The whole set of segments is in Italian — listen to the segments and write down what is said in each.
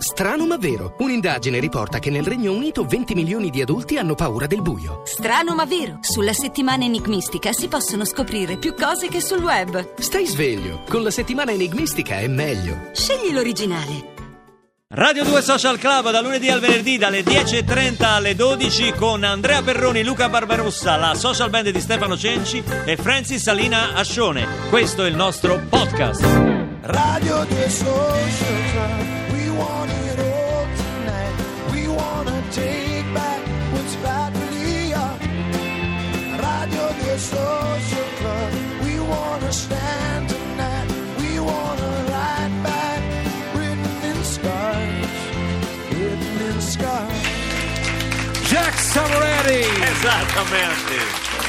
Strano ma vero. Un'indagine riporta che nel Regno Unito 20 milioni di adulti hanno paura del buio. Strano ma vero. Sulla settimana enigmistica si possono scoprire più cose che sul web. Stai sveglio. Con la settimana enigmistica è meglio. Scegli l'originale. Radio 2 Social Club da lunedì al venerdì dalle 10.30 alle 12 con Andrea Perroni, Luca Barbarossa, la social band di Stefano Cenci e Francis Salina Ascione. Questo è il nostro podcast. Radio 2 Social Savoretti! Esattamente.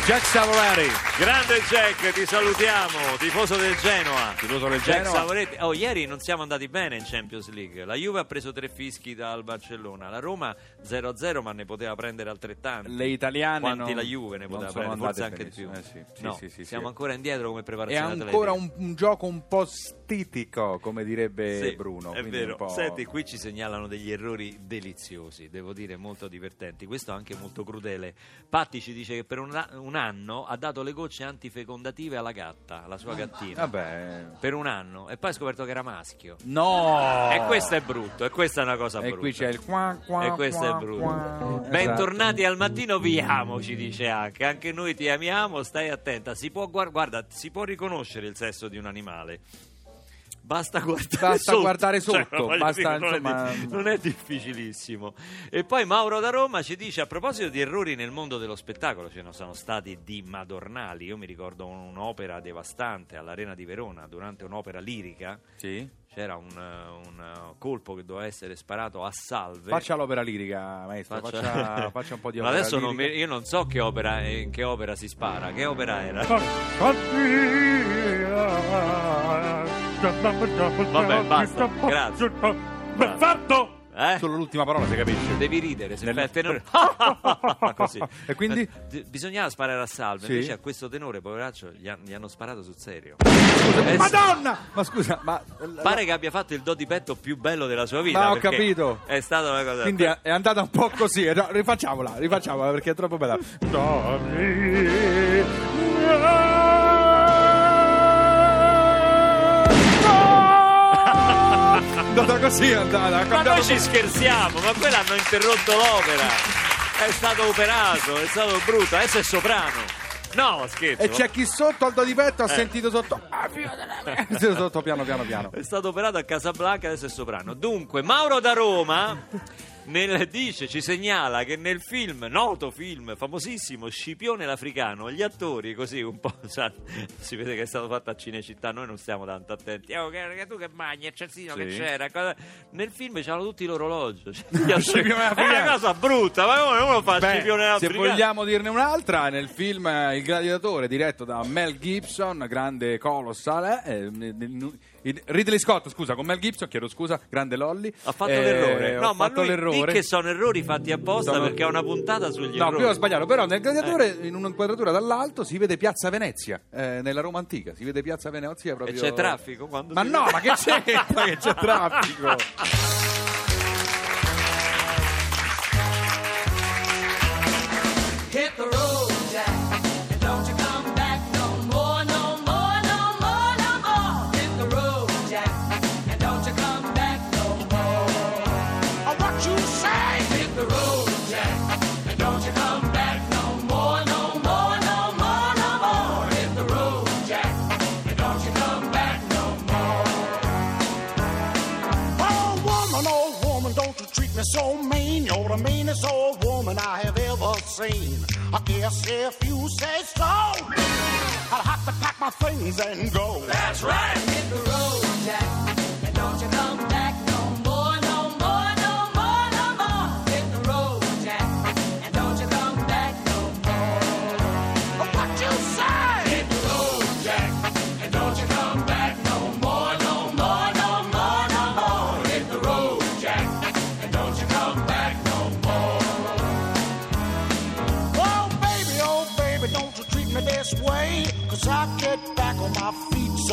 Jack Savoretti! Grande Jack, ti salutiamo, tifoso del Genoa. Tifoso del Jack Genoa. Savoretti. Oh, ieri non siamo andati bene in Champions League. La Juve ha preso tre fischi dal Barcellona, la Roma 0-0, ma ne poteva prendere altrettanti. Le italiane Quanti non- la Juve ne poteva prendere, forse anche di più. Eh sì, sì, No, sì, siamo ancora indietro come È preparazione ancora atletica. un, un gioco un po' stitico, come direbbe Bruno. È vero. Senti, qui ci segnalano degli errori deliziosi, devo dire molto divertenti. Questo anche molto crudele. Patti ci dice che per un, un anno ha dato le gocce antifecondative alla gatta, alla sua gattina. Vabbè. Per un anno e poi ha scoperto che era maschio. No! E questo è brutto, e questa è una cosa E brutta. qui c'è il qua qua E questo qua, è brutto. qua. Bentornati al mattino, vi amo, ci dice anche. Anche noi ti amiamo, stai attenta. Si può, guar- guarda, si può riconoscere il sesso di un animale. Basta guardare Basta sotto. guardare Cioè, sotto, voglio basta, dire, non, insomma- è di- non è difficilissimo. E poi Mauro da Roma ci dice: a proposito di errori nel mondo dello spettacolo, ce ne sono stati di madornali. Io mi ricordo un'opera devastante all'Arena di Verona durante un'opera lirica. Sì? C'era un, un, colpo che doveva essere sparato a salve. Faccia l'opera lirica, maestro. Faccia- Faccia, faccia un po' di Ma opera adesso non lirica. mi- io non so che opera, in che opera si spara. Che opera era? Vabbè, basta, grazie. Perfetto! Eh? Solo l'ultima parola si capisce. Devi ridere, se Nel- fai il tenore. Così. E quindi? D- Bisognava sparare a salve, Sì. invece a questo tenore, poveraccio, gli, han- gli hanno sparato sul serio. Eh, sì. Madonna! Ma scusa, ma... Pare che abbia fatto il do di petto più bello della sua vita. Ma ho capito. È stata una cosa. Quindi è è andata un po' così. No, rifacciamola, rifacciamola perché è troppo bella. Andata così, è andata. Ma noi ci scherziamo, ma quello hanno interrotto l'opera. È stato operato, è stato brutto, adesso è soprano. No, scherzo. E c'è chi sotto al do di petto ha Eh. sentito sotto. Ah, me- sotto piano piano piano. È stato operato a Casablanca, adesso è soprano. Dunque, Mauro da Roma nel- dice, ci segnala che nel film, noto film, famosissimo, Scipione l'Africano, gli attori così un po', sa- si vede che è stato fatto a Cinecittà, noi non stiamo tanto attenti. Oh, che, che tu che magni, il celsino che Sì. c'era. cosa- Nel film c'hanno tutti l'orologio. Cioè, è una cosa brutta, ma come uno fa Beh, Scipione se l'Africano? vogliamo dirne un'altra, nel film eh, Il Gladiatore, diretto da Mel Gibson, grande colossal, eh, eh, in- Ridley Scott, scusa, con Mel Gibson, chiedo scusa, grande Lolly. Ha fatto Eh, l'errore. ho No, ma fatto lui l'errore. che sono errori fatti apposta Sono- perché è una puntata sugli No, errori. qui ho sbagliato, però nel Gladiatore, in un'inquadratura dall'alto, si vede Piazza Venezia, eh, nella Roma antica, si vede Piazza Venezia E proprio... c'è traffico quando Ma si no, ma che c'entra che c'è traffico? don't me so mean. You're the meanest old woman I have ever seen. I guess if you say so, I'll have to pack my things and go. That's right. Hit the road, Jack,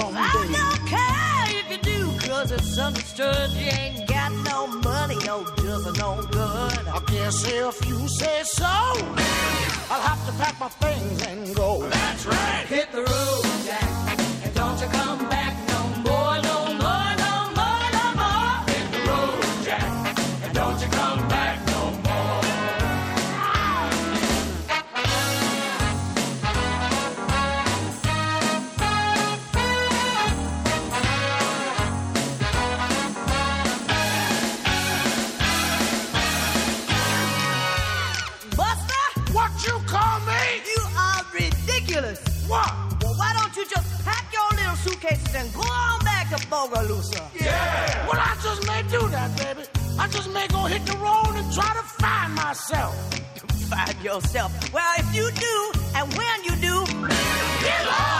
I don't care if you do, cause it's understood you ain't got no money, you're just no good. I guess if you say so, I'll have to pack my things and go. That's right, hit the road. On back to Bogalusa? Well, I just may do that, baby. I just may go hit the road and try to find myself. Find yourself. Well, if you do, and when you do, Get lost.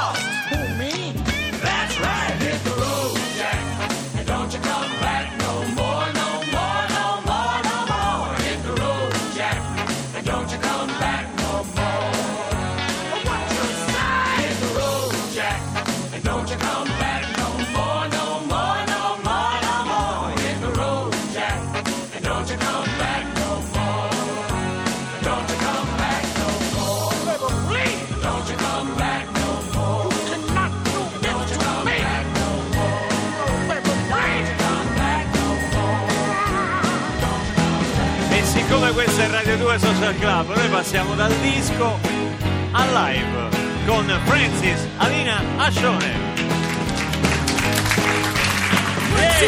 Radio 2 Social Club, noi passiamo dal disco al live con Francis Alina Ascione. What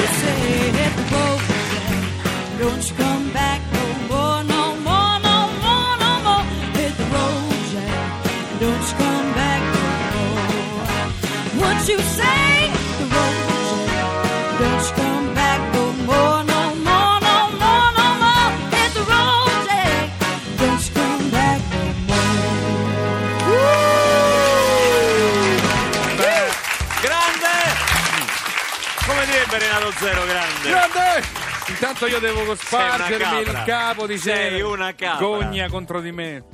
Renato Zero, grande. Grande! Intanto io devo spargermi il capo di Sei sé. una capra. Gogna contro di me.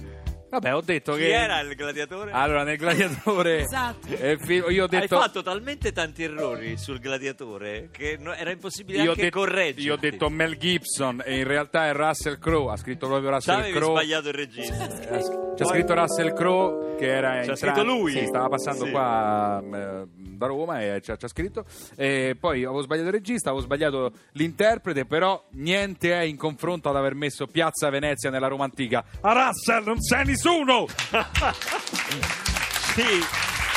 Vabbè, ho detto Chi che. era il gladiatore? Allora, nel gladiatore. Esatto. eh, io ho Hai detto. fatto talmente tanti errori sul gladiatore che no- era impossibile Io ho, anche detto, correggerti. io ho detto Mel Gibson e in realtà è Russell Crowe. Ha scritto proprio Russell Crowe. sbagliato il regista. Eh, C'è scritto Russell Crowe che era in C'ha scritto lui? Sì, stava passando Sì. qua eh, da Roma e c'ha, c'ha scritto. E poi avevo sbagliato il regista, avevo sbagliato l'interprete, però niente è in confronto ad aver messo Piazza Venezia nella Roma antica. A Russell non sei nessuno! Sì,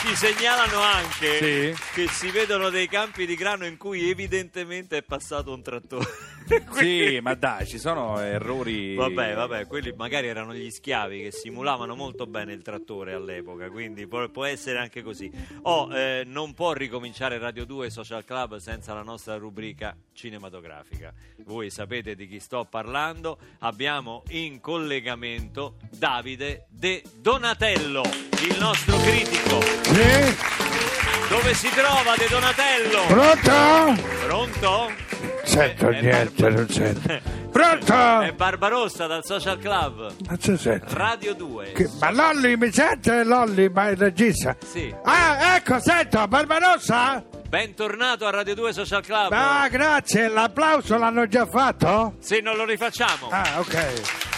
ci segnalano anche Sì. che si vedono dei campi di grano in cui evidentemente è passato un trattore. Sì, ma dai, ci sono errori. Vabbè, vabbè, quelli magari erano gli schiavi che simulavano molto bene il trattore all'epoca, quindi può, può essere anche così. Oh, eh, non può ricominciare Radio 2 Social Club senza la nostra rubrica cinematografica. Voi sapete di chi sto parlando. Abbiamo in collegamento Davide De Donatello, il nostro critico. Sì? Dove si trova De Donatello? Pronto? Pronto? Sento eh, niente, Barba- non sento. È Pronto? Barbarossa dal Social Club. Non si sente. Radio 2. Che- ma Lolli mi sente Lolli, ma il regista? Sì. Ah, ecco, sento, Barbarossa? Bentornato a Radio 2 Social Club. Ah, grazie, l'applauso l'hanno già fatto? Se non lo rifacciamo. Ah, ok.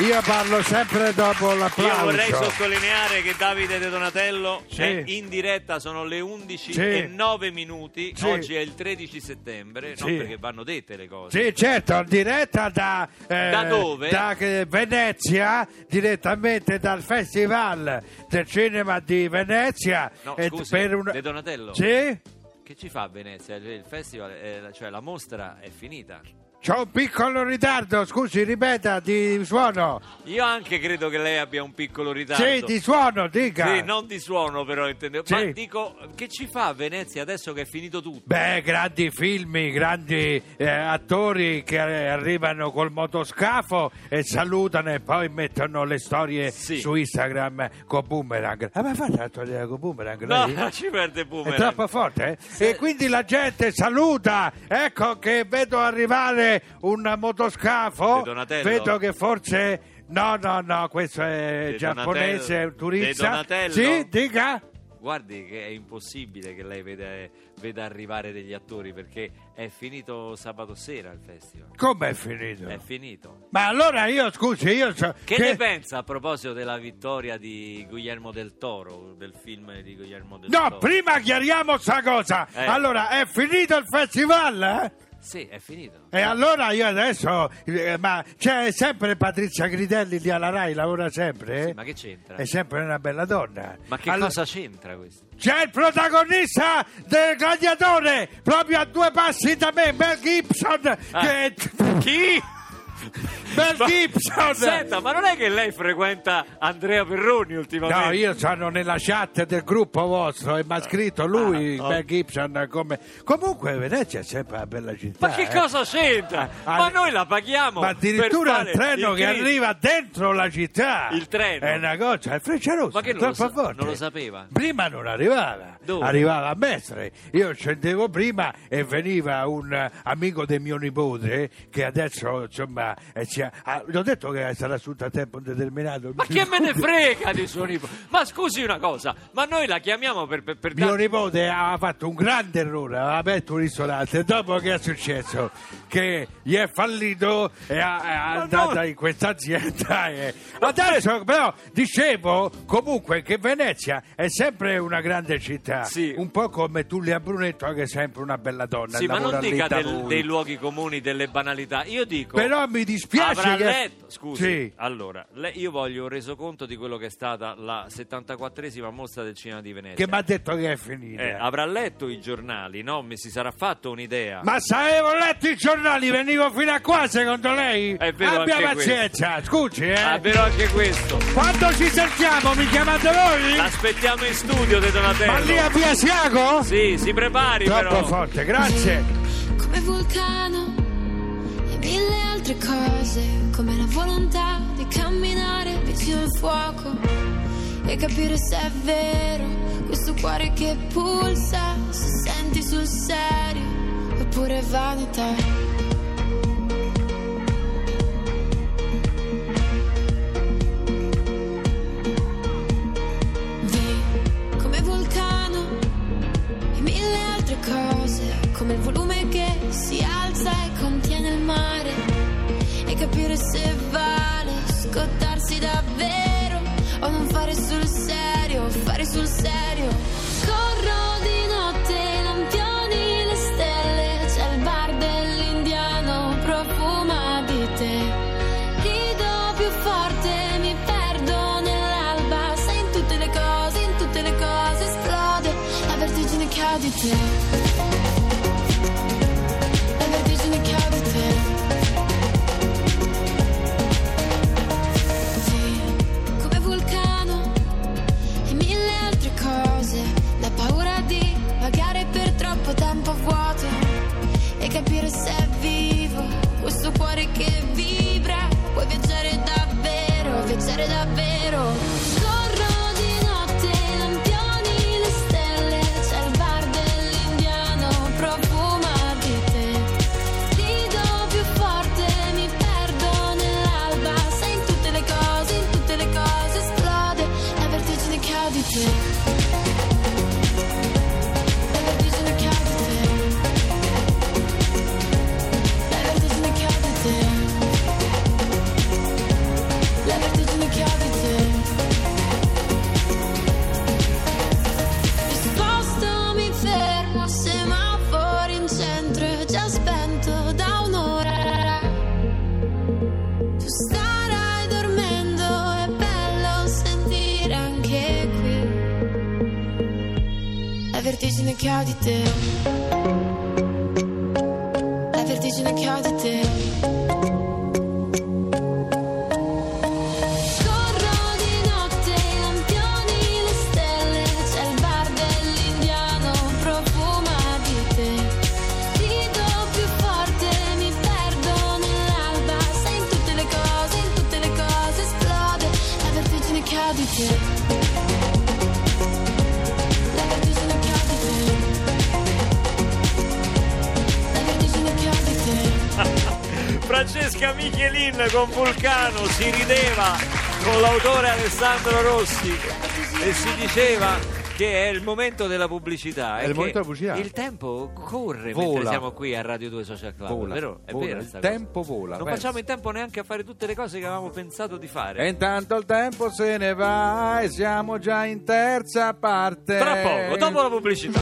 Io parlo sempre dopo Io l'applauso. vorrei sottolineare che Davide De Donatello Sì. è in diretta, sono le 11 Sì. e 9 minuti, Sì. oggi è il 13 settembre, Sì. non perché vanno dette le cose. Sì, certo, in diretta da, eh, Da dove? Da eh, Venezia, direttamente dal Festival del Cinema di Venezia. No, E scusi, per un- De Donatello. Sì? Che ci fa a Venezia? Il festival, eh, cioè la mostra è finita. C'ho un piccolo ritardo, scusi, ripeta, di suono. Io anche credo che lei abbia un piccolo ritardo. Sì, di suono, dica. Sì, non di suono però intendevo. Sì. Ma dico, che ci fa a Venezia adesso che è finito tutto? Beh, grandi film, grandi eh, attori che arrivano col motoscafo e salutano e poi mettono le storie Sì. su Instagram con Boomerang. Ah, ma fate la storia con Boomerang? No, lei? ci perde È Boomerang. troppo forte? eh? E quindi la gente saluta. Ecco che vedo arrivare un motoscafo. Vedo che forse. No, no, no, questo è De giapponese, è un turista. Sì, dica. Guardi che è impossibile che lei veda veda arrivare degli attori perché è finito sabato sera il festival. Come è finito? È finito. Ma allora io, scusi, io so... Che, ne pensa a proposito della vittoria di Guillermo del Toro, del film di Guillermo del No, Toro? prima chiariamo sta cosa. Eh. Allora, è finito il festival, eh? Sì, è finito. E allora io adesso... eh, ma c'è sempre Patrizia Gritelli di alla Rai, lavora sempre, eh? Sì, ma che c'entra? È sempre una bella donna. Ma che Allora- cosa c'entra questo? C'è il protagonista del gladiatore, proprio a due passi da me, Mel Gibson. Ah. Che... Chi? Mel Ma- Gibson! Senta, ma non è che lei frequenta Andrea Perroni ultimamente? No, io sono nella chat del gruppo vostro e mi ha scritto lui, Ah, oh. Mel Gibson, come... Comunque Venezia è sempre una bella città. Ma che eh. cosa c'entra? Ah, ma noi la paghiamo. Ma addirittura il treno il che arriva dentro la città. Il treno? È una cosa, è Frecciarossa. Ma che non lo sa- non lo sapeva? Prima non arrivava. Dove? Arrivava a Mestre. Io scendevo prima e veniva un eh, amico di mio nipote che adesso, insomma, eh, ha- ah, gli ho detto che sarà assunto a tempo indeterminato. Ma che me ne frega di suo nipote? Ma scusi una cosa, ma noi la chiamiamo per, per, per Mio nipote aveva fatto un grande errore, aveva aperto un ristorante dopo che è successo? Che gli è fallito e ha- è andata in questa azienda e adesso però dicevo comunque che Venezia è sempre una grande città, Sì. un po' come Tullia Brunetto che è sempre una bella donna. Sì, ma non dica del- dei luoghi comuni, delle banalità. Io dico. Però mi dispiace Avrà che... letto, scusi, Sì. allora, le- io voglio un resoconto di quello che è stata la 74esima mostra del cinema di Venezia. Che mi ha detto che è finita. Eh, avrà letto i giornali, no? Mi si sarà fatto un'idea. Ma se avevo letto i giornali venivo fino a qua secondo lei? È vero Abbia pazienza, scusi eh. Ah, vero anche questo. Quando ci sentiamo mi chiamate voi? L'aspettiamo in studio, De Donatello. A Via Siago? Sì, si prepari Troppo però. forte, grazie. come vulcano e mille altre cose, come la volontà di camminare vicino al fuoco e capire se è vero questo cuore che pulsa, se senti sul serio oppure vanità. Sul serio. La vertigine che ho di te. Francesca Michelin con Vulcano si rideva con l'autore Alessandro Rossi e si diceva che è il momento della pubblicità. È il momento della pubblicità. Il tempo corre Vola. mentre siamo qui a Radio 2 Social Club. Vola, vero? È vola. vero Il sta cosa. tempo vola, Non pensa. facciamo in tempo neanche a fare tutte le cose che avevamo pensato di fare. E intanto il tempo se ne va e siamo già in terza parte. Tra poco, dopo la pubblicità.